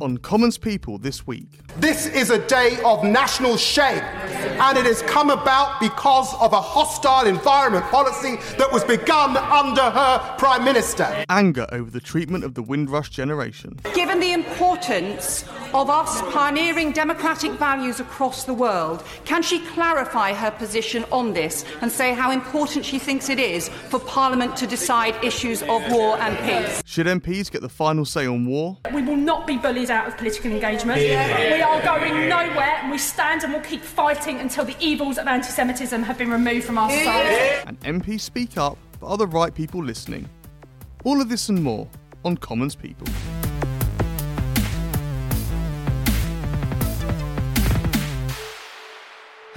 On Commons People this week. This is a day of national shame, and it has come about because of a hostile environment policy that was begun under her Prime Minister. Anger over the treatment of the Windrush generation. Given the importance of us pioneering democratic values across the world, can she clarify her position on this and say how important she thinks it is for Parliament to decide issues of war and peace? Should MPs get the final say on war? We will not be bullied out of political engagement. We are going nowhere and we stand and we'll keep fighting until the evils of anti Semitism have been removed from our society. And MPs speak up, but are the right people listening? All of this and more on Commons People.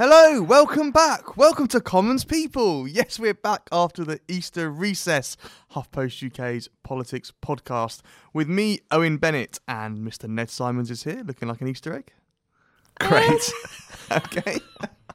Hello, welcome back. Welcome to Commons People. Yes, we're back after the Easter recess. HuffPost UK's politics podcast with me, Owen Bennett, and Mr. Ned Simons is here, looking like an Easter egg. Great. okay.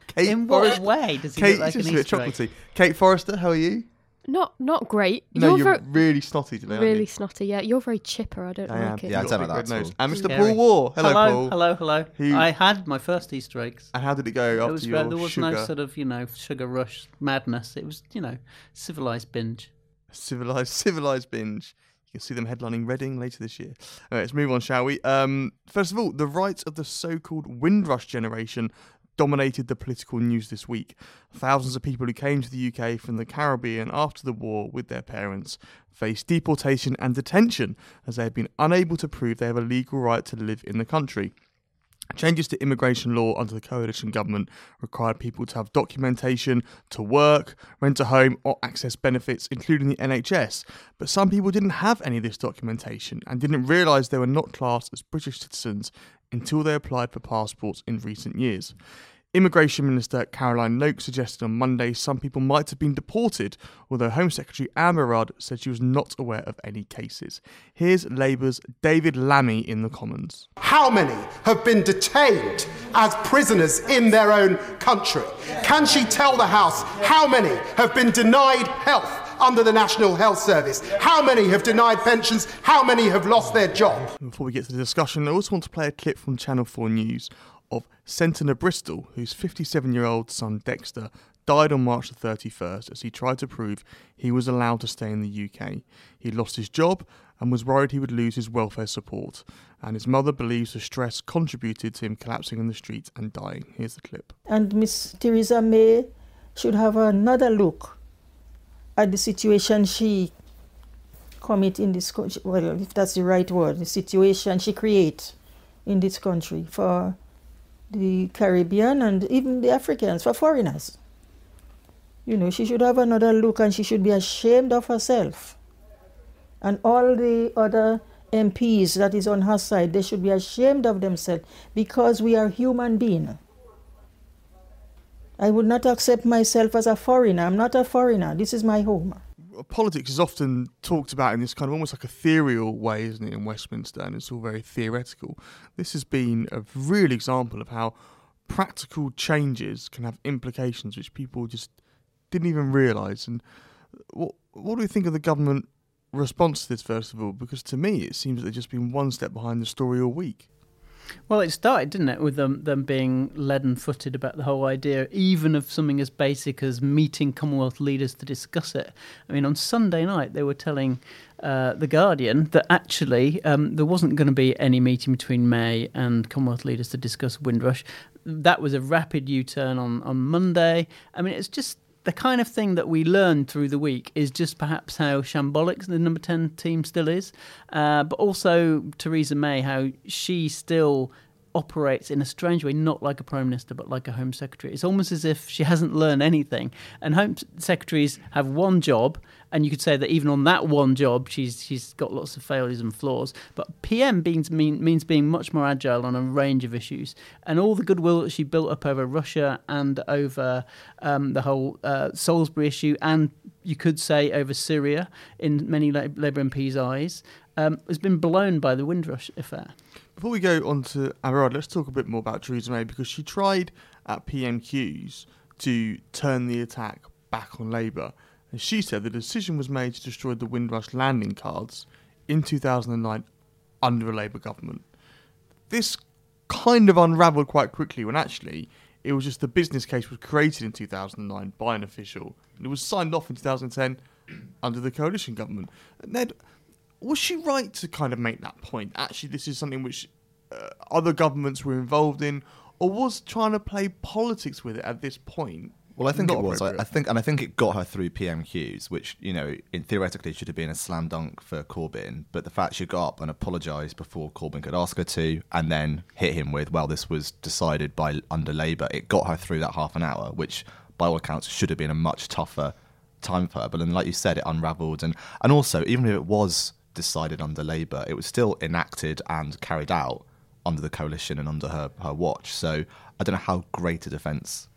Kate In what Forrester- way does he Kate, look like an Easter egg? chocolatey. Kate Forrester, how are you? Not not great. No, you're you're ver- really snotty today. aren't really you? snotty. Yeah, you're very chipper. I don't I am. like it. Yeah, You've I'd got say a that at nose. all. And Mr. Scary. Paul Waugh. Hello, hello, Paul. hello, hello. Who- I had my first Easter eggs. And how did it go It after was your very, there was sugar? no sort of you know sugar rush madness. It was you know civilized binge. civilized civilized binge. You can see them headlining Reading later this year. All right, let's move on, shall we? Um, first of all, the rights of the so-called Windrush generation dominated the political news this week. Thousands of people who came to the UK from the Caribbean after the war with their parents faced deportation and detention as they had been unable to prove they have a legal right to live in the country. Changes to immigration law under the coalition government required people to have documentation to work, rent a home, or access benefits, including the NHS. But some people didn't have any of this documentation and didn't realise they were not classed as British citizens until they applied for passports in recent years. Immigration Minister Caroline Nokes suggested on Monday some people might have been deported, although Home Secretary Amber Rudd said she was not aware of any cases. Here's Labour's David Lammy in the Commons. How many have been detained as prisoners in their own country? Can she tell the House how many have been denied health under the National Health Service? How many have denied pensions? How many have lost their job? Before we get to the discussion, I also want to play a clip from Channel 4 News of Sentina Bristol, whose 57 year old son Dexter died on March the 31st as he tried to prove he was allowed to stay in the UK. He lost his job and was worried he would lose his welfare support, and his mother believes the stress contributed to him collapsing in the street and dying. Here's the clip. And Miss Theresa May should have another look at the situation she commit in this country. Well, if that's the right word, the situation she create in this country for the Caribbean and even the Africans, for foreigners. You know, she should have another look and she should be ashamed of herself. And all the other MPs that is on her side, they should be ashamed of themselves because we are human beings. I would not accept myself as a foreigner. I'm not a foreigner. This is my home. Politics is often talked about in this kind of almost like a ethereal way, isn't it, in Westminster, and it's all very theoretical. This has been a real example of how practical changes can have implications which people just didn't even realise. And what what do we think of the government response to this, first of all? Because to me, it seems that they've just been one step behind the story all week. Well, it started, didn't it, with them them being leaden-footed about the whole idea, even of something as basic as meeting Commonwealth leaders to discuss it. I mean, on Sunday night they were telling uh, the Guardian that actually um, there wasn't going to be any meeting between May and Commonwealth leaders to discuss Windrush. That was a rapid U-turn on on Monday. I mean, it's just the kind of thing that we learned through the week is just perhaps how shambolic the number 10 team still is, uh, but also Theresa May, how she still operates in a strange way, not like a prime minister, but like a home secretary. It's almost as if she hasn't learned anything. And home secretaries have one job, and you could say that even on that one job, she's she's got lots of failures and flaws. But PM means mean, means being much more agile on a range of issues, and all the goodwill that she built up over Russia and over um, the whole uh, Salisbury issue, and you could say over Syria in many Labour MPs' eyes, um, has been blown by the Windrush affair. Before we go on to Amber let's talk a bit more about Theresa May because she tried at PMQs to turn the attack back on Labour. And she said the decision was made to destroy the Windrush landing cards in 2009 under a Labour government. This kind of unravelled quite quickly when actually it was just the business case was created in 2009 by an official and it was signed off in 2010 under the coalition government. Ned, was she right to kind of make that point? Actually, this is something which uh, other governments were involved in, or was trying to play politics with it at this point? Well, I think it was. I, I, think, and I think it got her through PMQs, which you know, in theoretically should have been a slam dunk for Corbyn. But the fact she got up and apologised before Corbyn could ask her to, and then hit him with, "Well, this was decided by under Labour," it got her through that half an hour, which by all accounts should have been a much tougher time for her. But then, like you said, it unravelled, and and also even if it was decided under Labour, it was still enacted and carried out under the coalition and under her, her watch. So I don't know how great a defence.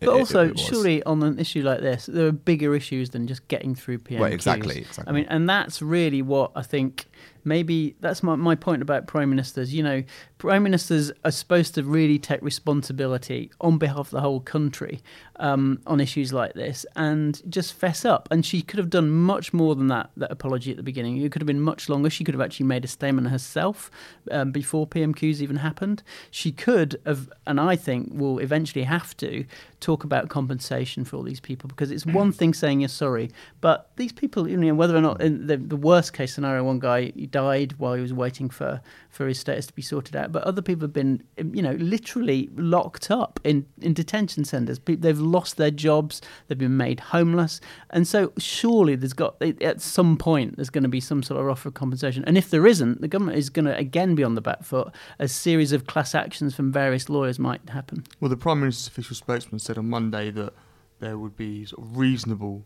But it, also, it surely on an issue like this, there are bigger issues than just getting through PMQs. Well, exactly, exactly. I mean, and that's really what I think maybe that's my, my point about prime ministers. You know, prime ministers are supposed to really take responsibility on behalf of the whole country um, on issues like this and just fess up. And she could have done much more than that, that apology at the beginning. It could have been much longer. She could have actually made a statement herself um, before PMQs even happened. She could have, and I think will eventually have to, talk about compensation for all these people because it's one thing saying you're sorry, but these people, you know, whether or not in the, the worst case scenario, one guy died while he was waiting for, for his status to be sorted out, but other people have been, you know, literally locked up in, in detention centres. They've lost their jobs, they've been made homeless, and so surely there's got at some point there's going to be some sort of offer of compensation, and if there isn't, the government is going to again be on the back foot. A series of class actions from various lawyers might happen. Well, the prime minister's official spokesman said on Monday that there would be sort of reasonable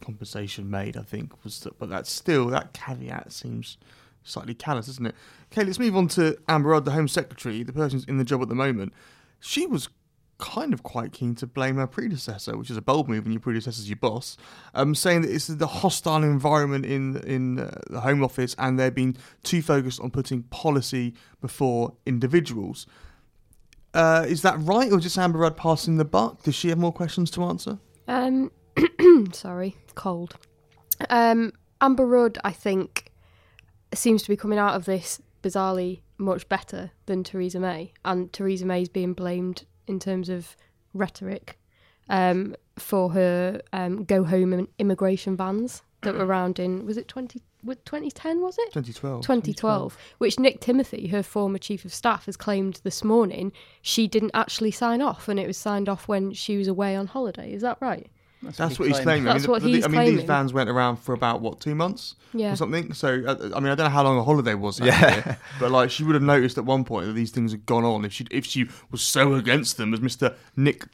compensation made. I think was, that, but that's still that caveat seems slightly callous, isn't it? Okay, let's move on to Amber Rudd, the Home Secretary, the person who's in the job at the moment. She was kind of quite keen to blame her predecessor, which is a bold move when your predecessor's your boss, um, saying that it's the hostile environment in in uh, the Home Office and they're being too focused on putting policy before individuals. Uh, is that right, or just Amber Rudd passing the buck? Does she have more questions to answer? Um, sorry, cold. Um, Amber Rudd, I think, seems to be coming out of this bizarrely much better than Theresa May, and Theresa May is being blamed in terms of rhetoric um, for her um, go home immigration vans that were around in was it 20 2010 was it? 2012 2012 which Nick Timothy her former chief of staff has claimed this morning she didn't actually sign off and it was signed off when she was away on holiday. Is that right that's, That's what, he's claiming. That's I mean, what he's I mean, claiming. these vans went around for about what two months yeah. or something. So uh, I mean, I don't know how long a holiday was. Yeah. but like, she would have noticed at one point that these things had gone on if she if she was so against them as Mister Nick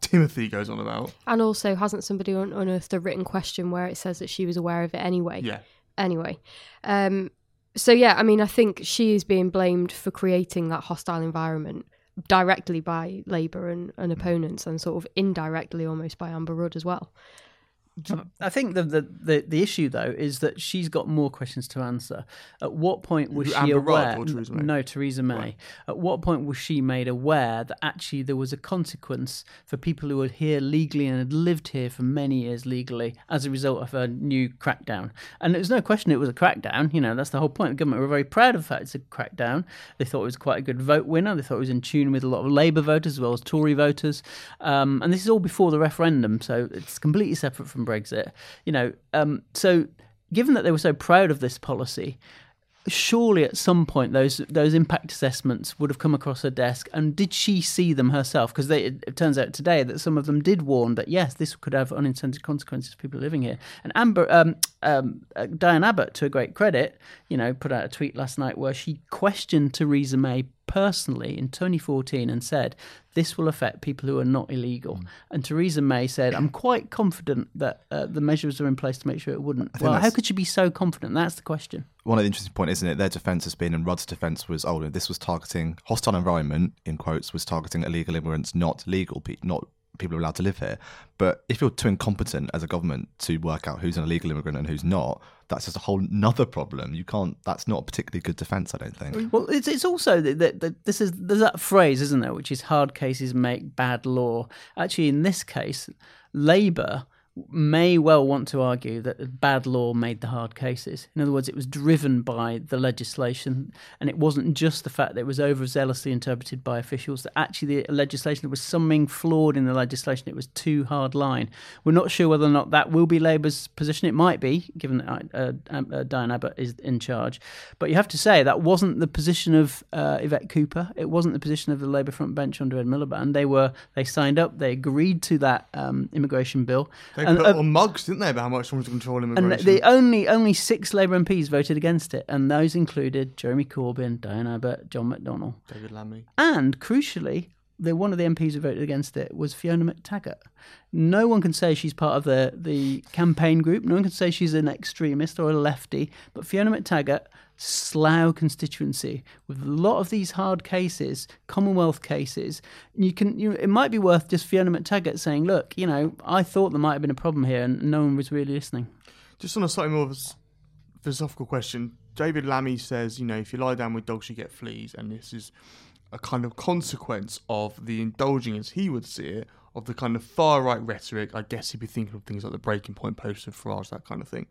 Timothy goes on about. And also, hasn't somebody un- unearthed a written question where it says that she was aware of it anyway? Yeah. Anyway, um, so yeah, I mean, I think she is being blamed for creating that hostile environment directly by Labour and, and mm. opponents, and sort of indirectly almost by Amber Rudd as well. I think the, the, the the issue though is that she's got more questions to answer. At what point was Amber she aware? Theresa May? No, Theresa May. Right. At what point was she made aware that actually there was a consequence for people who were here legally and had lived here for many years legally as a result of a new crackdown? And there's no question it was a crackdown. You know that's the whole point. The government were very proud of the fact it's a crackdown. They thought it was quite a good vote winner. They thought it was in tune with a lot of Labour voters as well as Tory voters. Um, and this is all before the referendum, so it's completely separate from Brexit. You know, um, so given that they were so proud of this policy, surely at some point those those impact assessments would have come across her desk and did she see them herself because it, it, turns out today that some of them did warn that yes this could have unintended consequences for people living here and amber um, um, uh, diane abbott to a great credit you know put out a tweet last night where she questioned theresa may personally in 2014 and said this will affect people who are not illegal. Mm. And Theresa May said, "I'm quite confident that uh, the measures are in place to make sure it wouldn't." Well, how could you be so confident? That's the question. one of the interesting points, isn't it? Their defence has been, and Rudd's defence was, oh, this was targeting hostile environment in quotes, was targeting illegal immigrants, not legal, people, not people are allowed to live here. But if you're too incompetent as a government to work out who's an illegal immigrant and who's not, that's just a whole nother problem. You can't. That's not a particularly good defence, I don't think. Well, it's it's also that, this is there's that phrase, isn't there, which is hard cases make bad law. Actually, in this case, Labour may well want to argue that bad law made the hard cases. In other words, it was driven by the legislation, and it wasn't just the fact that it was overzealously interpreted by officials. That actually the legislation there was something flawed in the legislation. It was too hard line. We're not sure whether or not that will be Labour's position. It might be, given that uh, um, uh, Diane Abbott is in charge. But you have to say that wasn't the position of uh, Yvette Cooper. It wasn't the position of the Labour front bench under Ed Miliband. They were they signed up. They agreed to that um, immigration bill. They And, put uh, on mugs, didn't they, about how much they wanted to control and the only only six Labour MPs voted against it, and those included Jeremy Corbyn, Diane Abbott, John McDonnell, David Lammy. and crucially, the one of the MPs who voted against it was Fiona Mactaggart. No one can say she's part of the the campaign group. No one can say she's an extremist or a lefty. But Fiona Mactaggart, Slough constituency, with a lot of these hard cases, Commonwealth cases, you can you it might be worth just Fiona Mactaggart saying, look, you know, I thought there might have been a problem here, and no one was really listening. Just on a slightly more philosophical question, David Lammy says, you know, if you lie down with dogs, you get fleas, and this is a kind of consequence of the indulging, as he would see it, of the kind of far right rhetoric. I guess he'd be thinking of things like the Breaking Point post of Farage, that kind of thing.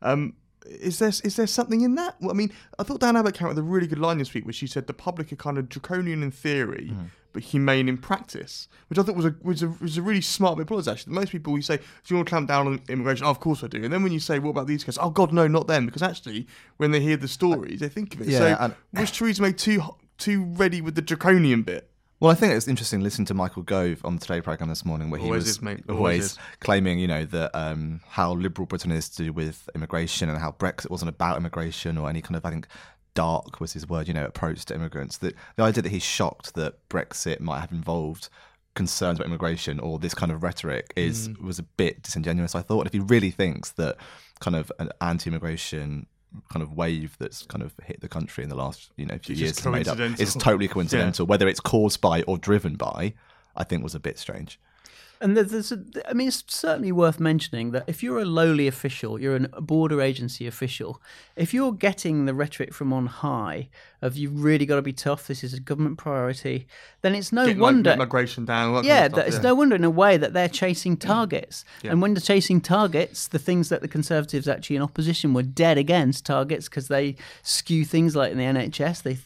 Um, is there is there something in that? Well, I mean, I thought Dan Abbott came up with a really good line this week, where she said the public are kind of draconian in theory, mm-hmm. but humane in practice, which I thought was a was a, was a really smart bit of policy. Actually, most people we say, "Do you want to clamp down on immigration?" Oh, of course I do. And then when you say, "What about these guys?" Oh God, no, not them, because actually, when they hear the stories, they think of it. Yeah, so and- was Theresa May too too ready with the draconian bit? Well, I think it's interesting listening to Michael Gove on the Today programme this morning, where he was is, mate. Always always claiming, you know, that um, how liberal Britain is to do with immigration and how Brexit wasn't about immigration or any kind of, I think, dark was his word, you know, approach to immigrants. That the idea that he's shocked that Brexit might have involved concerns about immigration or this kind of rhetoric is Mm. was a bit disingenuous. I thought, and if he really thinks that kind of an anti-immigration kind of wave that's kind of hit the country in the last you know few It's years made up, coincidental. it's totally coincidental. Whether it's caused by or driven by, I think was a bit strange. And there's, there's a, I mean, it's certainly worth mentioning that if you're a lowly official, you're a border agency official, if you're getting the rhetoric from on high of you've really got to be tough, this is a government priority, then it's no Get, like, wonder. migration down. yeah, kind of stuff, it's yeah. no wonder in a way that they're chasing targets. Yeah. And when they're chasing targets, the things that the Conservatives actually in opposition were dead against targets because they skew things like in the NHS. They,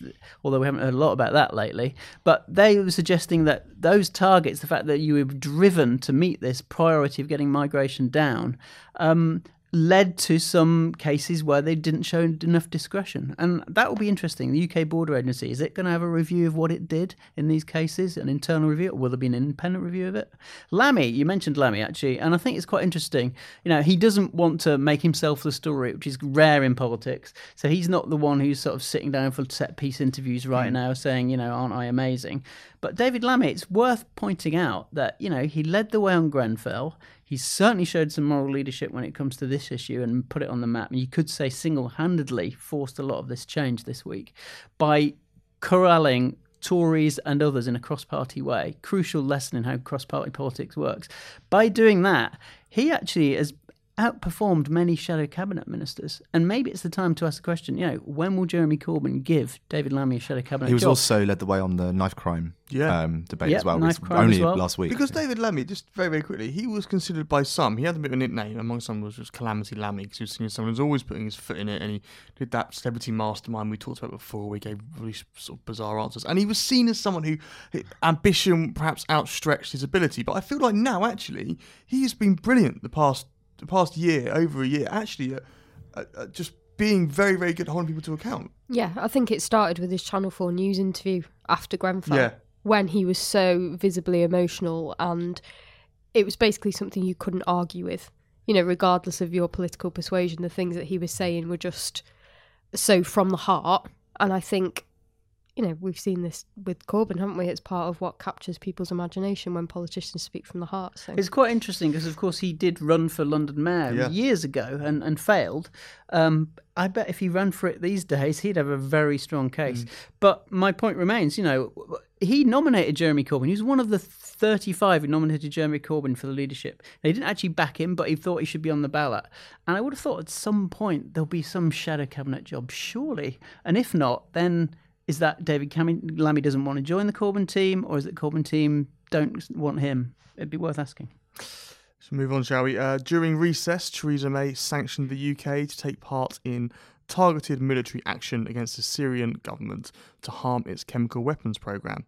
although we haven't heard a lot about that lately, but they were suggesting that those targets, the fact that you were driven to meet this priority of getting migration down. Um, led to some cases where they didn't show enough discretion. And that will be interesting. The UK Border Agency, is it going to have a review of what it did in these cases, an internal review, or will there be an independent review of it? Lammy, you mentioned Lammy actually, and I think it's quite interesting. You know, he doesn't want to make himself the story, which is rare in politics. So he's not the one who's sort of sitting down for set piece interviews right mm. now saying, you know, aren't I amazing? But David Lammy, it's worth pointing out that, you know, he led the way on Grenfell. He certainly showed some moral leadership when it comes to this issue and put it on the map. And you could say single handedly forced a lot of this change this week by corralling Tories and others in a cross party way. Crucial lesson in how cross party politics works. By doing that, he actually has outperformed many shadow cabinet ministers. And maybe it's the time to ask the question, you know, when will Jeremy Corbyn give David Lammy a shadow cabinet He was job? also led the way on the knife crime Yeah. um, debate Yep, as well, knife crime only as well. last week. Because David Lammy, just very, very quickly, he was considered by some, he had a bit of a nickname, among some was just Calamity Lammy, because he was seen as someone who's always putting his foot in it, and he did that celebrity mastermind we talked about before, where he gave really sort of bizarre answers. And he was seen as someone who, who ambition perhaps outstretched his ability, but I feel like now, actually, he has been brilliant the past the past year, over a year, actually, uh, uh, just being very, very good at holding people to account. Yeah, I think it started with his Channel 4 News interview after Grenfell. Yeah. When he was so visibly emotional and it was basically something you couldn't argue with. You know, regardless of your political persuasion, the things that he was saying were just so from the heart. And I think, you know, we've seen this with Corbyn, haven't we? It's part of what captures people's imagination when politicians speak from the heart. So It's quite interesting because, of course, he did run for London Mayor Yeah. years ago and, and failed. Um, I bet if he ran for it these days, he'd have a very strong case. But my point remains, you know, he nominated Jeremy Corbyn. He was one of the 35 who nominated Jeremy Corbyn for the leadership. They didn't actually back him, but he thought he should be on the ballot. And I would have thought at some point there'll be some shadow cabinet job, surely. And if not, then is that David Cam- Lammy doesn't want to join the Corbyn team, or is it Corbyn team don't want him? It'd be worth asking. So move on, shall we? Uh, during recess, Theresa May sanctioned the UK to take part in targeted military action against the Syrian government to harm its chemical weapons programme.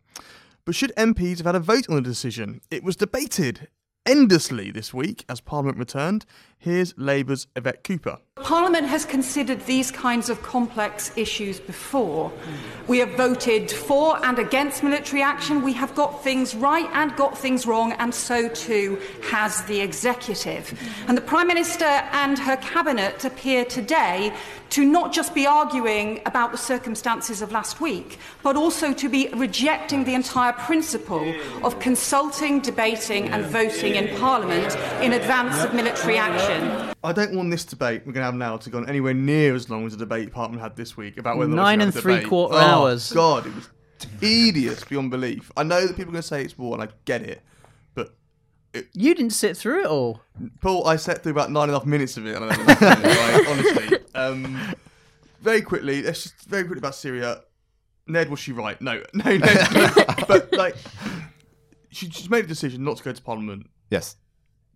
But should MPs have had a vote on the decision? It was debated endlessly this week as Parliament returned. Here's Labour's Yvette Cooper. Parliament has considered these kinds of complex issues before. We have voted for and against military action. We have got things right and got things wrong, and so too has the executive. And the Prime Minister and her cabinet appear today to not just be arguing about the circumstances of last week, but also to be rejecting the entire principle of consulting, debating, and voting in Parliament in advance of military action. I don't want this debate we're going to have now to go on anywhere near as long as the debate Parliament had this week about whether Nine and should have a debate. three-quarter Oh, hours. God, it was tedious beyond belief. I know that people are going to say it's war, and I get it, but You didn't sit through it all. Paul, I sat through about nine and a half minutes of it, I don't know what to say, right? honestly. Um, very quickly, let's just very quickly about Syria. Ned, was she right? No, no, no. but like, she, she's made a decision not to go to Parliament. Yes.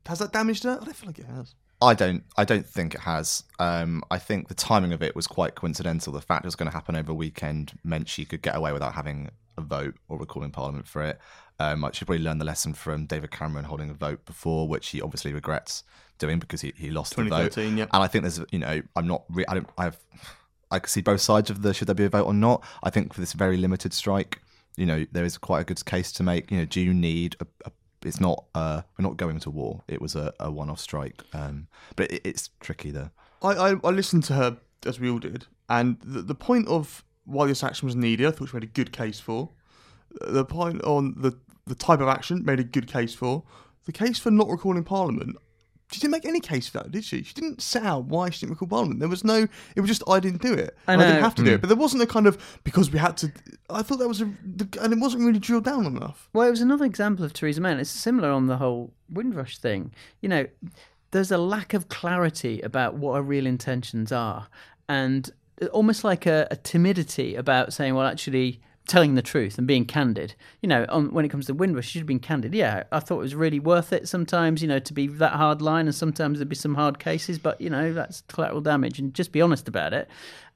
Has that damaged her? I don't feel like it has. I don't. I don't think it has. Um, I think the timing of it was quite coincidental. The fact it was going to happen over a weekend meant she could get away without having a vote or a call in Parliament for it. Um, she probably learned the lesson from David Cameron holding a vote before, which he obviously regrets doing because he, he lost the vote. 2013, yeah. And I think there's, you know, I'm not. Re- I don't. I've. I can see both sides of the should there be a vote or not. I think for this very limited strike, you know, there is quite a good case to make. You know, do you need a, a it's not uh we're not going to war it was a, a one-off strike um but it, it's tricky though I, I, I listened to her as we all did, and the, the point of why this action was needed, I thought she made a good case for. The point on the the type of action made a good case for. The case for not recalling Parliament, she didn't make any case for that, did she? She didn't set out why she didn't recall Parliament. There was no. It was just I didn't do it. I I, didn't have to do it, hmm. but there wasn't a kind of because we had to. I thought that was a, the- and it wasn't really drilled down enough. Well, it was another example of Theresa May, and it's similar on the whole Windrush thing. You know, there's a lack of clarity about what our real intentions are, and uh, almost like a, a timidity about saying, well, actually telling the truth and being candid. You know, on, when it comes to Windrush, she should have been candid. Yeah, I thought it was really worth it sometimes, you know, to be that hard line, and sometimes there'd be some hard cases, but, you know, that's collateral damage, and just be honest about it.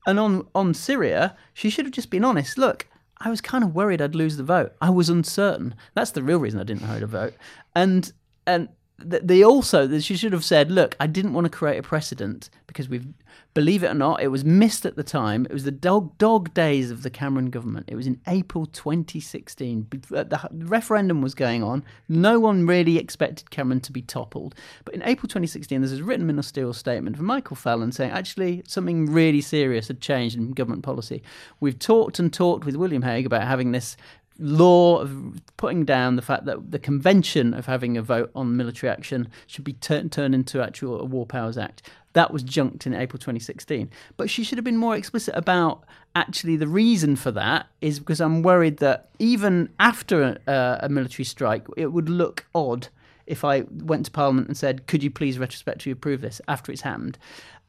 And on, on Syria, she should have just been honest. Look, I was kind of worried I'd lose the vote. I was uncertain. That's the real reason I didn't know to vote. And and they also she should have said, look, I didn't want to create a precedent because we've believe it or not, it was missed at the time. It was the dog dog days of the Cameron government. It was in April 2016. Uh, The referendum was going on. No one really expected Cameron to be toppled. But in April 2016, there's a written ministerial statement from Michael Fallon saying actually something really serious had changed in government policy. We've talked and talked with William Hague about having this law of putting down the fact that the convention of having a vote on military action should be tur- turned into actual a War Powers Act. That was junked in April 2016. But she should have been more explicit about actually the reason for that is because I'm worried that even after a, a military strike, it would look odd if I went to Parliament and said, "Could you please retrospectively approve this?" after it's happened.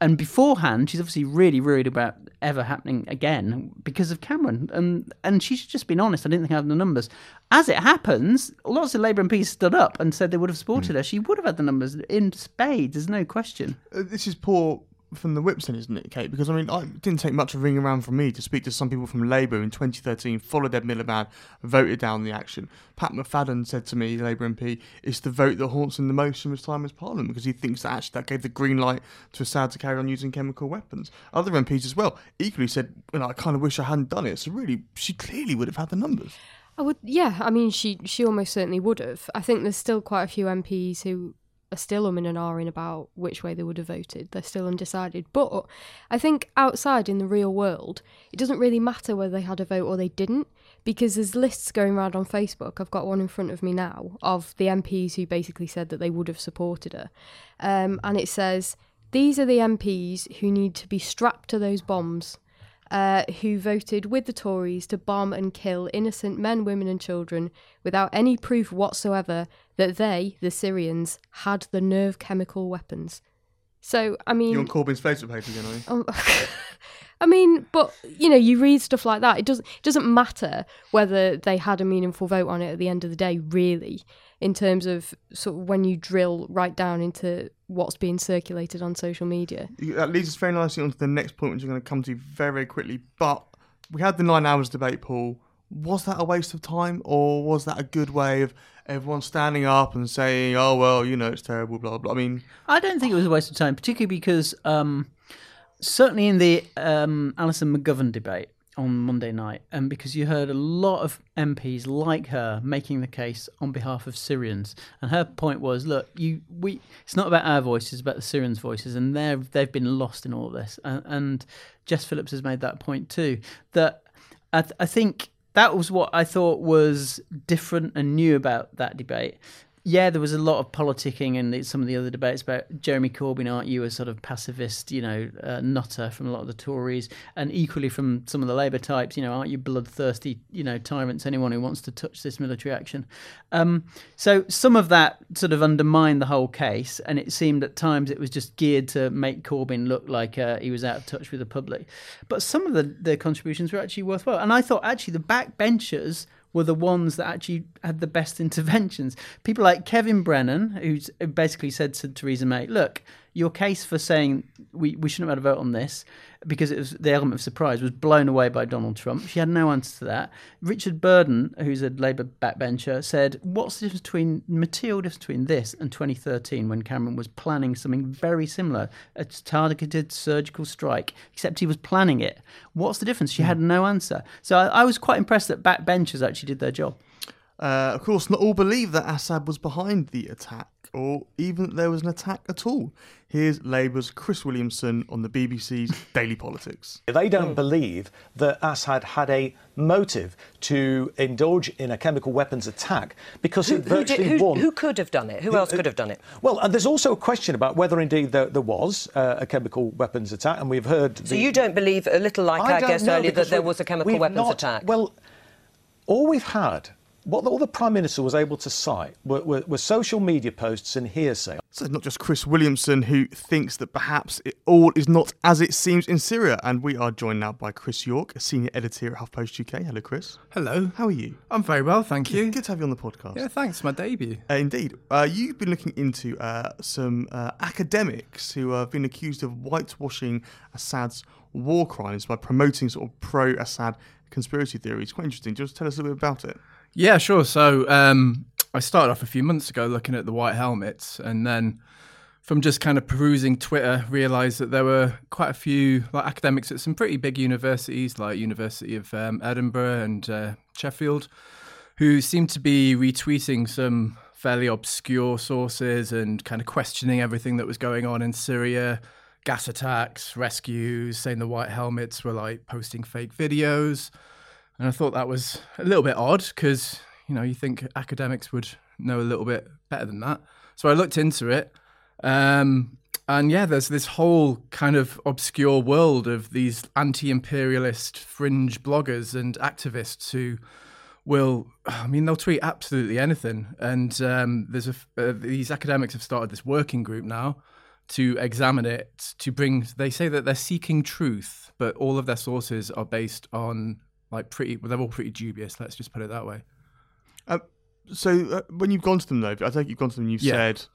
And beforehand, she's obviously really worried about ever happening again because of Cameron. And and she should just been honest. I didn't think I had the numbers. As it happens, lots of Labour MPs stood up and said they would have supported her. She would have had the numbers in spades. There's no question. Uh, this is poor from the whips, then, isn't it, Kate? Because I mean, I, it didn't take much of a ring around from me to speak to some people from Labour in 2013, followed Ed Miliband, voted down the action. Pat McFadden said to me, Labour MP, it's the vote that haunts him the most from his time as Parliament because he thinks that actually that gave the green light to Assad to carry on using chemical weapons. Other MPs as well equally said, I kind of wish I hadn't done it. So really, she clearly would have had the numbers. I would, yeah. I mean, she she almost certainly would have. I think there's still quite a few MPs who are still umming and ahhing about which way they would have voted. They're still undecided. But I think outside in the real world, it doesn't really matter whether they had a vote or they didn't, because there's lists going around on Facebook. I've got one in front of me now of the MPs who basically said that they would have supported her. Um, and it says, These are the MPs who need to be strapped to those bombs uh, who voted with the Tories to bomb and kill innocent men, women, and children without any proof whatsoever that they, the Syrians, had the nerve chemical weapons. So, I mean. You're on Corbyn's Facebook page again, are you? Um, I mean, but you know, you read stuff like that. It doesn't it doesn't matter whether they had a meaningful vote on it at the end of the day, really, in terms of sort of when you drill right down into what's being circulated on social media. That leads us very nicely on to the next point, which I'm going to come to very, very quickly. But we had the nine hours debate, Paul. Was that a waste of time, or was that a good way of everyone standing up and saying, "Oh well, you know, it's terrible," blah blah? I mean, I don't think it was a waste of time, particularly because. Um, certainly in the um, Alison McGovern debate on Monday night, and um, because you heard a lot of MPs like her making the case on behalf of Syrians, and her point was, look, you we it's not about our voices, it's about the Syrians' voices, and they they've been lost in all this, and, and Jess Phillips has made that point too. That I, th- I think that was what I thought was different and new about that debate yeah, there was a lot of politicking and some of the other debates about Jeremy Corbyn. Aren't you a sort of pacifist, you know, uh, nutter from a lot of the Tories, and equally from some of the Labour types? You know, aren't you bloodthirsty, you know, tyrants? Anyone who wants to touch this military action. Um, so some of that sort of undermined the whole case, and it seemed at times it was just geared to make Corbyn look like uh, he was out of touch with the public. But some of the, the contributions were actually worthwhile, and I thought actually the backbenchers were the ones that actually had the best interventions. People like Kevin Brennan, who's basically said to Theresa May, look, your case for saying we, we shouldn't have had a vote on this because it was the element of surprise was blown away by Donald Trump. She had no answer to that. Richard Burden, who's a Labour backbencher, said, "What's the difference between material difference between this and 2013 when Cameron was planning something very similar, a targeted surgical strike, except he was planning it? What's the difference?" She had no answer. So I, I was quite impressed that backbenchers actually did their job. Uh, of course, not all believe that Assad was behind the attack, or even that there was an attack at all. Here's Labour's Chris Williamson on the BBC's Daily Politics. They don't believe that Assad had a motive to indulge in a chemical weapons attack because who, it virtually who, did, who, won. Who could have done it? Who, else could have done it? Well, and there's also a question about whether indeed there, there was uh, a chemical weapons attack, and we've heard. So you don't believe, a little like I, I guess earlier, that there was a chemical weapons not, attack? Well, all we've had what all the Prime Minister was able to cite were, were, were, social media posts and hearsay. So it's not just Chris Williamson who thinks that perhaps it all is not as it seems in Syria. And we are joined now by Chris York, a senior editor here at HuffPost UK. Hello, Chris. Hello. How are you? I'm very well, thank you. Good to have you on the podcast. Yeah, thanks. My debut. Uh, indeed. Uh, you've been looking into uh, some uh, academics who have been accused of whitewashing Assad's war crimes by promoting sort of pro Assad conspiracy theories. Quite interesting. Just tell us a little bit about it. Yeah, sure. So um, I started off a few months ago looking at the white helmets, and then from just kind of perusing Twitter, realised that there were quite a few like academics at some pretty big universities, like University of um, Edinburgh and uh, Sheffield, who seemed to be retweeting some fairly obscure sources and kind of questioning everything that was going on in Syria. Gas attacks, rescues, saying the white helmets were like posting fake videos. And I thought that was a little bit odd because, you know, you think academics would know a little bit better than that. So I looked into it. Um, and yeah, there's this whole kind of obscure world of these anti imperialist fringe bloggers and activists who will, I mean, they'll tweet absolutely anything. And um, there's a, uh, these academics have started this working group now to examine it, to bring, they say that they're seeking truth, but all of their sources are based on like pretty. Well, they're all pretty dubious. Let's just put it that way. Uh, so uh, when you've gone to them, though, I think you've gone to them. and You've yeah. said,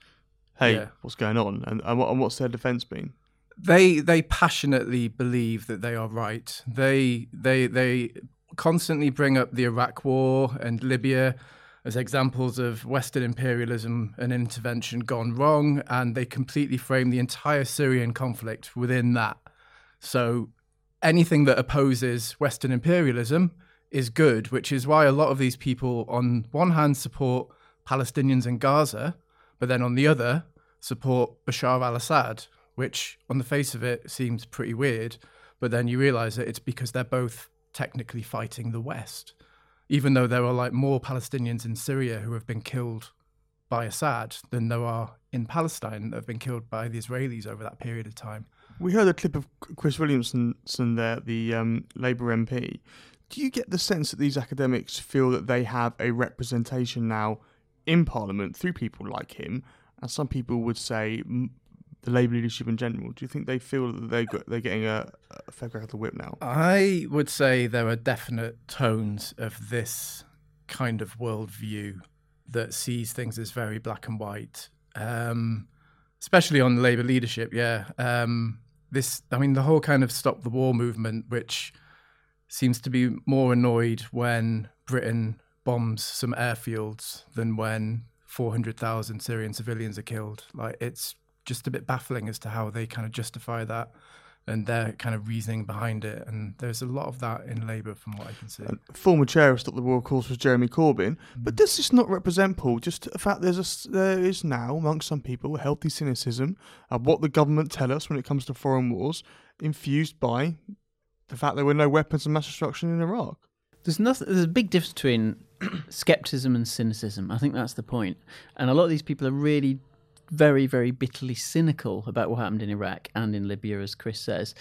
"Hey, yeah. what's going on?" And, and, what, and what's their defence been? They they passionately believe that they are right. They they they constantly bring up the Iraq War and Libya as examples of Western imperialism and intervention gone wrong, and they completely frame the entire Syrian conflict within that. So anything that opposes Western imperialism is good, which is why a lot of these people, on one hand, support Palestinians in Gaza, but then on the other, support Bashar al Assad, which on the face of it seems pretty weird, but then you realize that it's because they're both technically fighting the West, even though there are like more Palestinians in Syria who have been killed by Assad than there are in Palestine that have been killed by the Israelis over that period of time. We heard a clip of Chris Williamson there, the um, Labour MP. Do you get the sense that these academics feel that they have a representation now in Parliament through people like him, and some people would say the Labour leadership in general? Do you think they feel that they got, they're getting a, a fair crack of the whip now? I would say there are definite tones of this kind of worldview that sees things as very black and white, um, especially on the Labour leadership. Yeah, um, this I mean the whole kind of stop the war movement, which seems to be more annoyed when Britain bombs some airfields than when 400,000 Syrian civilians are killed. Like it's just a bit baffling as to how they kind of justify that and their kind of reasoning behind it. And there's a lot of that in Labour, from what I can see. former chair of Stop the War, of course, was Jeremy Corbyn. Mm. But does this not represent, Paul, just the fact there's a, there is now amongst some people a healthy cynicism of what the government tell us when it comes to foreign wars, infused by the fact there were no weapons of mass destruction in Iraq? There's nothing. There's a big difference between skepticism and cynicism. I think that's the point. And a lot of these people are really very, very bitterly cynical about what happened in Iraq and in Libya, as Chris says.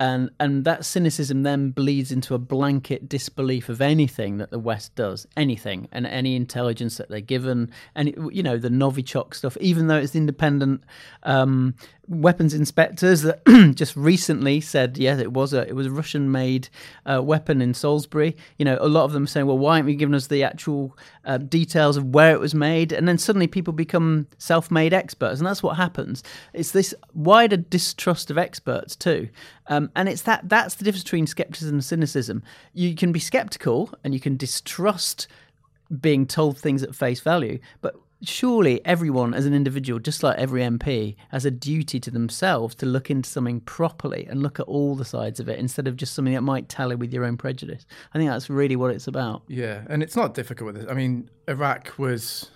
And and that cynicism then bleeds into a blanket disbelief of anything that the West does, anything, and any intelligence that they're given, and you know the Novichok stuff, even though it's independent um, weapons inspectors that just recently said, yes, it was a it was a Russian made uh, weapon in Salisbury. You know, a lot of them saying, well, why aren't you giving us the actual uh, details of where it was made? And then suddenly people become self made experts, and that's what happens. It's this wider distrust of experts too, um, and it's that that's the difference between skepticism and cynicism. You can be skeptical and you can distrust being told things at face value, but surely everyone as an individual just like every mp has a duty to themselves to look into something properly and look at all the sides of it instead of just something that might tally with your own prejudice. I think that's really what it's about. Yeah and it's not difficult with it i mean iraq was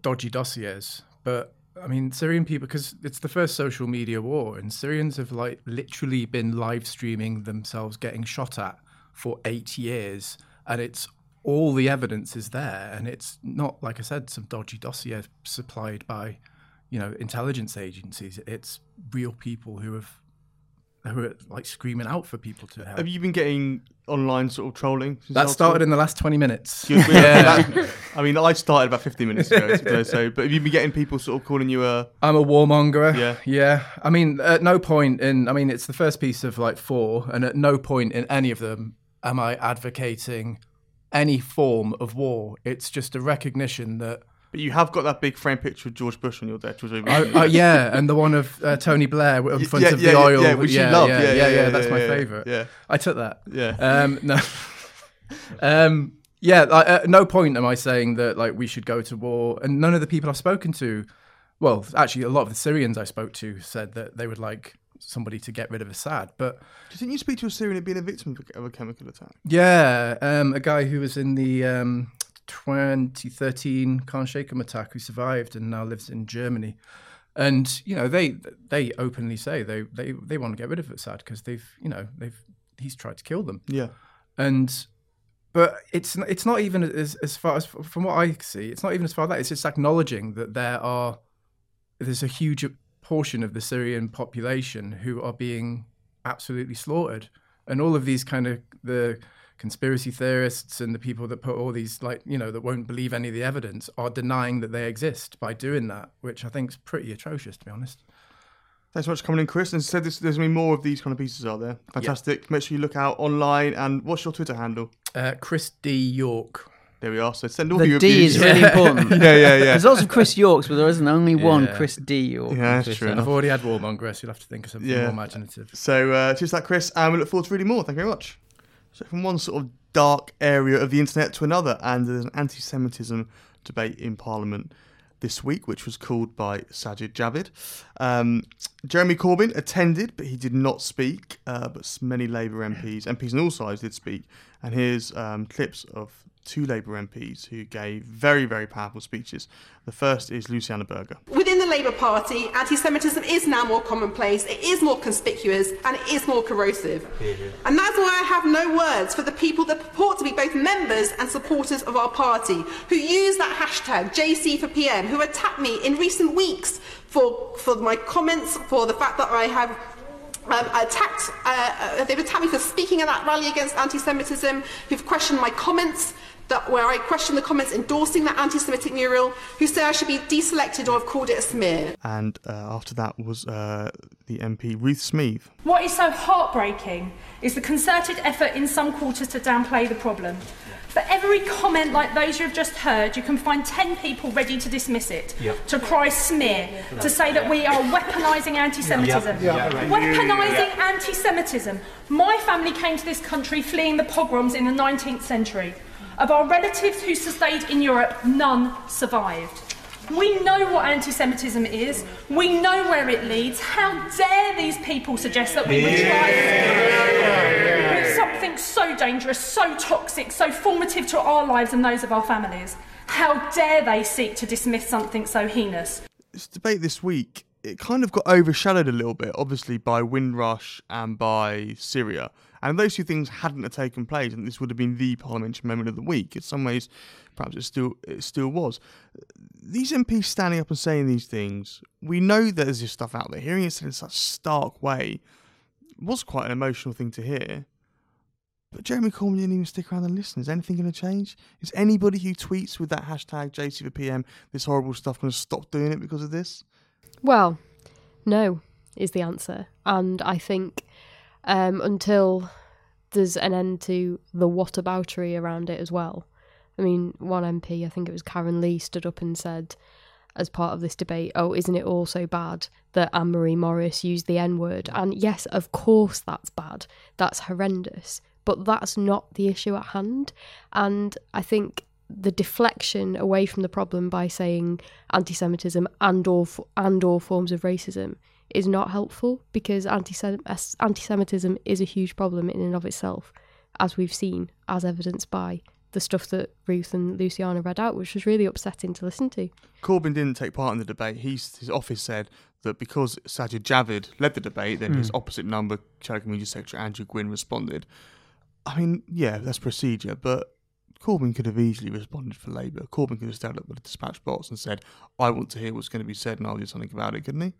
dodgy dossiers but I mean, Syrian people, because it's the first social media war, and Syrians have like literally been live streaming themselves getting shot at for eight years, and it's all the evidence is there, and it's not like I said, some dodgy dossier supplied by, you know, intelligence agencies. It's real people who have who are like screaming out for people to help. Have you been getting online sort of trolling? That started in the last twenty minutes. yeah. I mean, I started about fifteen minutes ago. so, but have you been getting people sort of calling you a? I'm a warmonger. Yeah, yeah. I mean, at no point in. I mean, it's the first piece of like four, and at no point in any of them am I advocating any form of war. It's just a recognition that. But you have got that big frame picture of George Bush on your desk, Which was uh, yeah, and the one of uh, Tony Blair in front yeah, of the yeah, oil, yeah, which yeah, you love. Yeah, yeah, yeah, yeah that's my favourite. Yeah, I took that. Yeah. Um, no. um, yeah. Like, at no point am I saying that like we should go to war, and none of the people I've spoken to, well, actually, a lot of the Syrians I spoke to said that they would like somebody to get rid of Assad. But didn't you speak to a Syrian being a victim of a chemical attack? Yeah, um, a guy who was in the um, 2013 Khan Shaykhun attack who survived and now lives in Germany. And you know they they openly say they they, they want to get rid of Assad because they've you know they've he's tried to kill them. Yeah, and but it's it's not even as as far as from what I see, it's not even as far as that. It's just acknowledging that there are there's a huge portion of the Syrian population who are being absolutely slaughtered. And all of these kind of the conspiracy theorists and the people that put all these like you know that won't believe any of the evidence are denying that they exist by doing that, which I think is pretty atrocious to be honest. Thanks so much for coming in, Chris. And said there's, there's going to be more of these kind of pieces out there. Fantastic. Yep. Make sure you look out online. And what's your Twitter handle? Uh, Chris D York. There we are. So send all the your D reviews. is really important. yeah, yeah, yeah. There's lots of Chris Yorks, but there isn't only one. Chris D York. Yeah, that's true. I've already had Warmonger, so you'll have to think of something yeah. more imaginative. So uh, just that, Chris, and we look forward to reading more. Thank you very much. So from one sort of dark area of the internet to another, and there's an anti-Semitism debate in Parliament this week, which was called by Sajid Javid. Um, Jeremy Corbyn attended, but he did not speak. Uh, but many Labour MPs, MPs on all sides, did speak. And here's um, clips of two Labour MPs who gave very, very powerful speeches. The first is Luciana Berger. Within the Labour Party, anti Semitism is now more commonplace, it is more conspicuous, and it is more corrosive. And that's why I have no words for the people that purport to be both members and supporters of our party, who use that hashtag JC for PM, who attacked me in recent weeks for, for my comments, for the fact that I have um, attacked, uh, uh, they've attacked me for speaking at that rally against anti Semitism, who've questioned my comments that where I question the comments endorsing that anti-Semitic mural, who say I should be deselected or have called it a smear. And uh, after that was uh, the MP Ruth Smeeth. What is so heartbreaking is the concerted effort in some quarters to downplay the problem. For every comment like those you've just heard, you can find 10 people ready to dismiss it, yep. to cry smear, to say that we are weaponising anti Semitism. Yep. Yep. Weaponising anti Semitism. My family came to this country fleeing the pogroms in the 19th century. Of our relatives who stayed in Europe, none survived. We know what anti Semitism is, we know where it leads. How dare these people suggest that we would try something so dangerous, so toxic, so formative to our lives and those of our families? How dare they seek to dismiss something so heinous? This debate this week, it kind of got overshadowed a little bit, obviously, by Windrush and by Syria. And those two things hadn't have taken place, and this would have been the parliamentary moment of the week. In some ways, perhaps it still it still was. These MPs standing up and saying these things, we know there's this stuff out there. Hearing it said in such stark way was quite an emotional thing to hear. But Jeremy Corbyn didn't even stick around and listen. Is anything going to change? Is anybody who tweets with that hashtag JC4PM this horrible stuff going to stop doing it because of this? Well, no, is the answer. And I think um, until there's an end to the whataboutery around it as well. I mean, one MP, I think it was Karen Lee, stood up and said, as part of this debate, oh, isn't it all so bad that Anne Marie Morris used the N word? And yes, of course that's bad. That's horrendous. But that's not the issue at hand. And I think the deflection away from the problem by saying anti-Semitism and all and all forms of racism is not helpful because anti-Semitism is a huge problem in and of itself, as we've seen, as evidenced by the stuff that Ruth and Luciana read out, which was really upsetting to listen to. Corbyn didn't take part in the debate. He's, his office said that because Sajid Javid led the debate, then mm. his opposite number, Shadow Community Secretary Andrew Gwynne, responded. I mean, yeah, that's procedure, but Corbyn could have easily responded for Labour. Corbyn could have stood up with a dispatch box and said, I want to hear what's going to be said and I'll do something about it, couldn't he?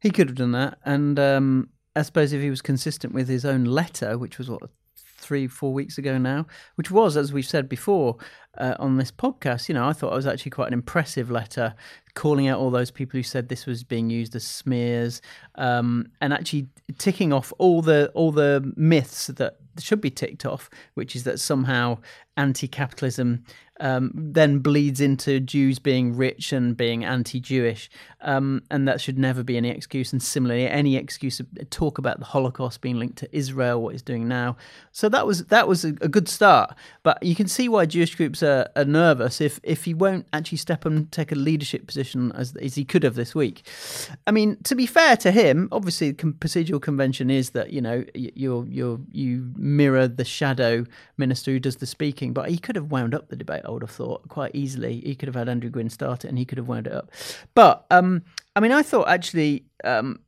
He could have done that. And um, I suppose if he was consistent with his own letter, which was what, three, four weeks ago now, which was, as we've said before uh, on this podcast, you know, I thought it was actually quite an impressive letter calling out all those people who said this was being used as smears um, and actually ticking off all the all the myths that should be ticked off, which is that somehow anti-capitalism um, then bleeds into Jews being rich and being anti-Jewish, um, and that should never be any excuse. And similarly, any excuse to talk about the Holocaust being linked to Israel, what he's doing now. So that was that was a, a good start. But you can see why Jewish groups are, are, nervous if if he won't actually step and take a leadership position as as he could have this week. I mean, to be fair to him, obviously, the procedural convention is that you know you you you mirror the shadow minister who does the speaking, but he could have wound up the debate I would have thought quite easily. He could have had Andrew Gwynne start it, and he could have wound it up. But um, I mean, I thought actually um,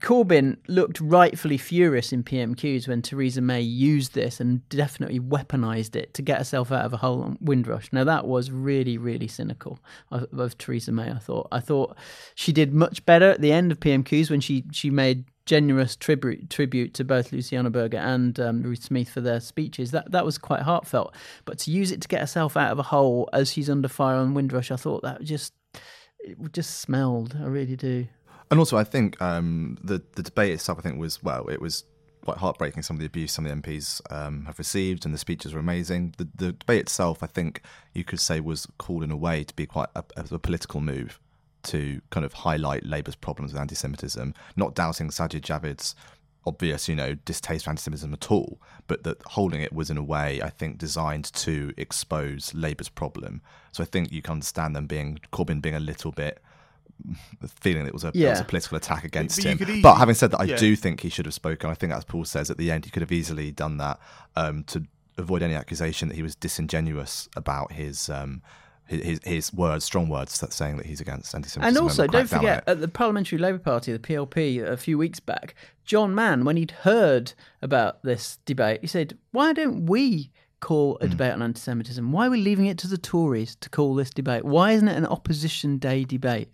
Corbyn looked rightfully furious in PMQs when Theresa May used this and definitely weaponised it to get herself out of a hole on Windrush. Now that was really, really cynical of, of Theresa May. I thought. I thought she did much better at the end of PMQs when she she made generous tribute tribute to both Luciana Berger and um, Ruth Smeeth for their speeches. That that was quite heartfelt. But to use it to get herself out of a hole as she's under fire on Windrush, I thought that just it just smelled. I really do. And also, I think um, the the debate itself, I think, was well, it was quite heartbreaking. Some of the abuse some of the MPs um, have received, and the speeches were amazing. The, the debate itself, I think, you could say was called in a way to be quite a, a political move to kind of highlight Labour's problems with anti-Semitism, not doubting Sajid Javid's obvious, you know, distaste for anti-Semitism at all, but that holding it was in a way I think designed to expose Labour's problem. So I think you can understand them being Corbyn being a little bit feeling it was a, Yeah. it was a political attack against but him. easily- but having said that, I yeah. do think he should have spoken. I think, as Paul says at the end, he could have easily done that um, to avoid any accusation that he was disingenuous about his. Um, his, his, his words, strong words, that saying that he's against anti-Semitism. And also, crack don't forget, at the Parliamentary Labour Party, the PLP, a few weeks back, John Mann, when he'd heard about this debate, he said, Why don't we call Hmm. a debate on anti Semitism? Why are we leaving it to the Tories to call this debate? Why isn't it an opposition day debate?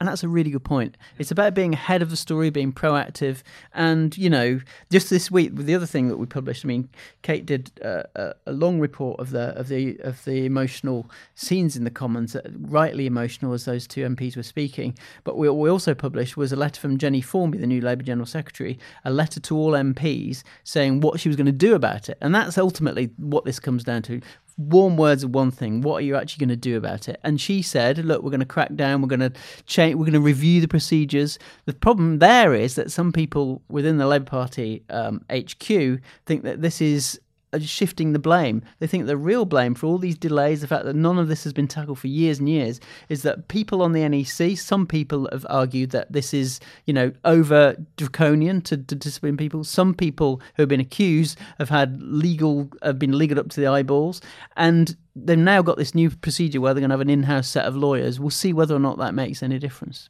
And that's a really good point. It's about being ahead of the story, being proactive. And, you know, just this week, with the other thing that we published, I mean, Kate did uh, a, a long report of the of the of the emotional scenes in the Commons, rightly emotional as those two MPs were speaking. But what we also published was a letter from Jennie Formby, the new Labour General Secretary, a letter to all MPs saying what she was going to do about it. And that's ultimately what this comes down to. Warm words are one thing. What are you actually going to do about it? And she said, "Look, we're going to crack down. We're going to change. We're going to review the procedures." The problem there is that some people within the Labour Party um, HQ think that this is uh, shifting the blame. They think the real blame for all these delays, the fact that none of this has been tackled for years and years, is that people on the NEC, some people have argued that this is, you know, over draconian to, to discipline people. Some people who have been accused have had legal, have been legal up to the eyeballs, and they've now got this new procedure where they're going to have an in-house set of lawyers. We'll see whether or not that makes any difference.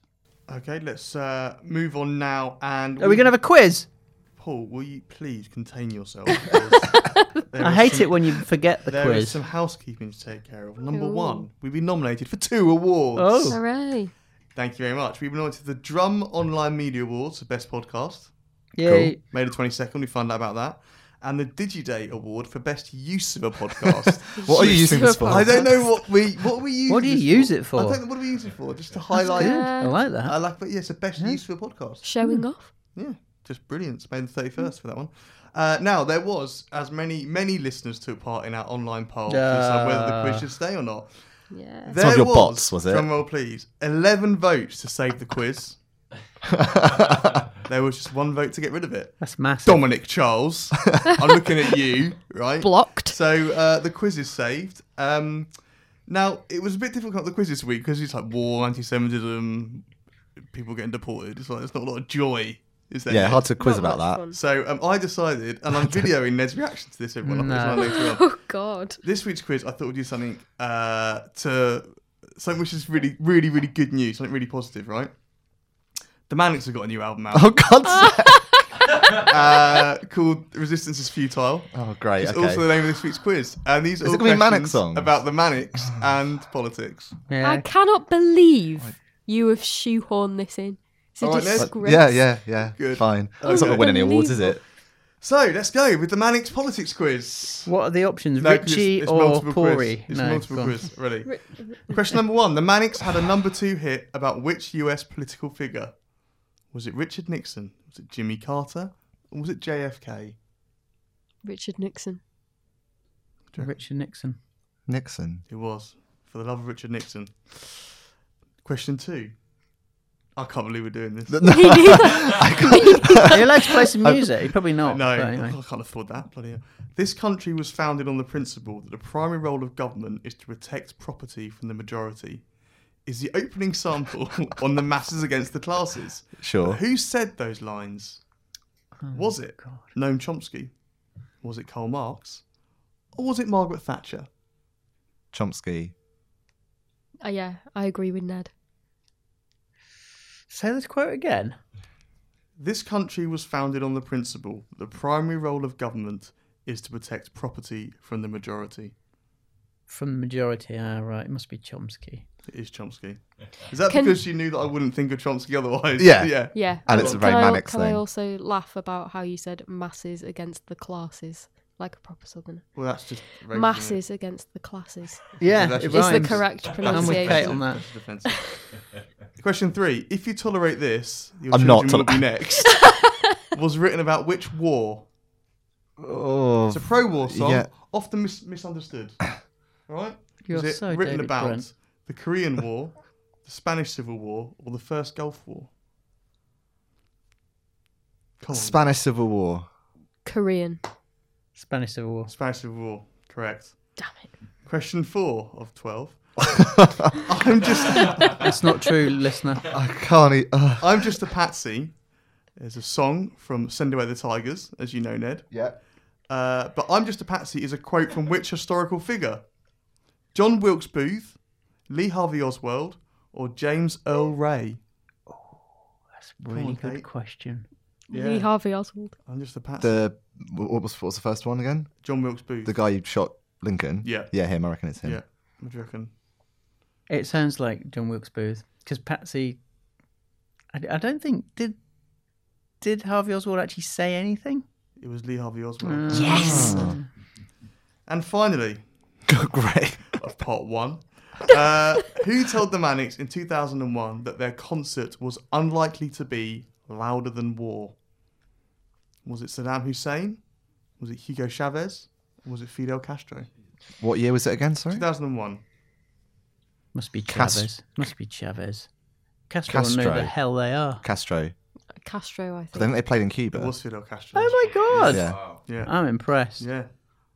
Okay, let's uh, move on now. And Are we going to have a quiz? Paul, will you please contain yourself? I hate it when you forget the there is quiz. some housekeeping to take care of. Number Ooh. one, we've been nominated for two awards. Oh. Hooray. Thank you very much. We've been nominated for the Drum Online Media Awards for Best Podcast. Yay. May the 22nd, we found out about that. And the DigiDay Award for Best Use of a Podcast. What are you using this for? I don't know what we what are we using. What do you this use it for? I don't know what do we use it for. Just to highlight. good. I like that. I like, but yeah, it's the best use for a podcast. Showing hmm. off. Yeah, just brilliant. It's May the 31st for that one. Uh, now, there was, as many many listeners took part in our online poll to decide whether the quiz should stay or not. Yeah. There Some of your was, bots, was it? Drum roll, please. 11 votes to save the quiz. there was just one vote to get rid of it. That's massive. Dominic Charles, I'm looking at you, right? Blocked. So uh, the quiz is saved. Um, now, it was a bit difficult, the quiz this week, because it's like war, anti Semitism, people getting deported. It's like there's not a lot of joy, is there? yeah, hard to quiz Not about much that. fun. So um, I decided, and I'm videoing Ned's reaction to this, everyone. No. I'll put this on later on. Oh, God. This week's quiz, I thought we'd do something uh, to something which is really, really, really good news, something really positive, right? The Manics have got a new album out Oh God's sake! uh, called "Resistance Is Futile." Oh great. It's Okay. also the name of this week's quiz, and these are Is all gonna be Manic questions songs? about the Manics and politics. Yeah. I cannot believe you have shoehorned this in. It's a All right, Ned? disgrace. yeah, yeah, yeah. Good. Fine. Oh, it's not gonna Okay. win any awards, is it? So let's go with the Manics politics quiz. What are the options? No, 'cause Richie it's, it's or multiple quiz. Pori? It's no, multiple go on. quiz. Ready? Question number one: The Manics had a number two hit about which U.S. political figure? Was it Richard Nixon? Was it Jimmy Carter? Or was it JFK? Richard Nixon. Richard Nixon. Nixon. It was. For the love of Richard Nixon. Question two. I can't believe we're doing this. Are you allowed to play some music? Probably not. No, but anyway. I can't afford that. Bloody hell. This country was founded on the principle that the primary role of government is to protect property from the majority. Is the opening sample on the masses against the classes? Sure. Who said those lines? Oh, was it Noam Chomsky? Was it Karl Marx? Or was it Margaret Thatcher? Chomsky. Uh, yeah, I agree with Ned. Say this quote again. This country was founded on the principle that the primary role of government is to protect property from the majority. From the majority. Ah, right. It must be Chomsky. It is Chomsky. Is that Can- because you knew that I wouldn't think of Chomsky otherwise? Yeah. yeah. Yeah. And it's a very can I, manic Can I thing. also laugh about how you said masses against the classes, like a proper southerner? Well, that's just racist, isn't it? Masses against the classes. Yeah, that's it just- It's the rhymes. correct I'm with pronunciation. Kate on that. That's defensive. Question three: If you tolerate this, your I'm not children will be next. was written about which war? Oh. It's a pro-war song, Yeah. often mis- misunderstood. All right. You're was it so written David about Brent. the Korean War, the Spanish Civil War, or the First Gulf War? Come on. Spanish Civil War. Korean. Spanish Civil War. Spanish Civil War. Correct. Damn it. Question four of 12. I'm just. That's not true, listener. I can't. Eat, uh. I'm just a patsy. There's a song from Send Away the Tigers, as you know, Ned. Yeah. Uh, but I'm just a patsy is a quote from which historical figure? John Wilkes Booth, Lee Harvey Oswald, or James Earl Ray? Oh, that's a really good Kate. question. Lee Harvey Oswald. I'm just a patsy. The what was what was the first one again? John Wilkes Booth. The guy who shot Lincoln. Yeah. Yeah, him. I reckon it's him. Yeah. What do you reckon? It sounds like John Wilkes Booth because Patsy. I, I don't think did did Harvey Oswald actually say anything. It was Lee Harvey Oswald. Uh, Yes! And finally, great. of part one, uh, who told the Manics in 2001 that their concert was unlikely to be louder than war? Was it Saddam Hussein? Was it Hugo Chavez? Or was it Fidel Castro? What year was it again? Sorry. 2001. Must be Cas- Chavez. Must be Chavez. Castro, will know Castro. the hell they are. Castro. Castro, I I think. think they played in Cuba. It was Fidel Castro. Oh my god! Yeah. Yeah. I'm impressed. Yeah.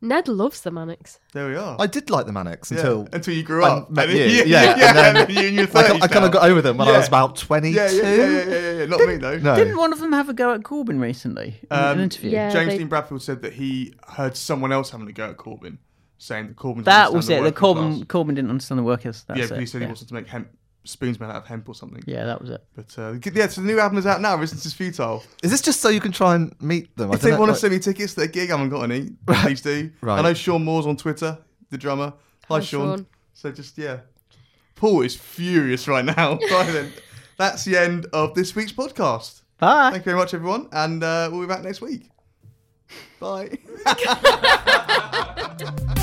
Ned loves the Manics. There we are. I did like the Manics Yeah, until until you grew I up. met And you. Yeah, yeah, and yeah, and then you in your I, 30s I kind of got over them when I was about twenty-two. Yeah, yeah, yeah, yeah, yeah, yeah. Not me though. No. Didn't one of them have a go at Corbyn recently in an Um, interview? Yeah, James they- Dean Bradfield said that he heard someone else having a go at Corbyn, saying that Corbyn. That was it. The Corbyn Corbyn didn't understand the workers. That's yeah, but he said yeah. he wanted to make hemp spoons made out of hemp or something. Yeah, that was it. But uh, yeah, so the new album is out now. Resistance is futile. Is this just so you can try and meet them? I If don't they know, want to like- send me tickets to their gig, I haven't got any. Please do. Right. I know Sean Moore's on Twitter, the drummer. Hi, Hi, Sean. Sean. So just yeah, Paul is furious right now. right then, that's the end of this week's podcast. Bye. Thank you very much, everyone, and uh, we'll be back next week. Bye.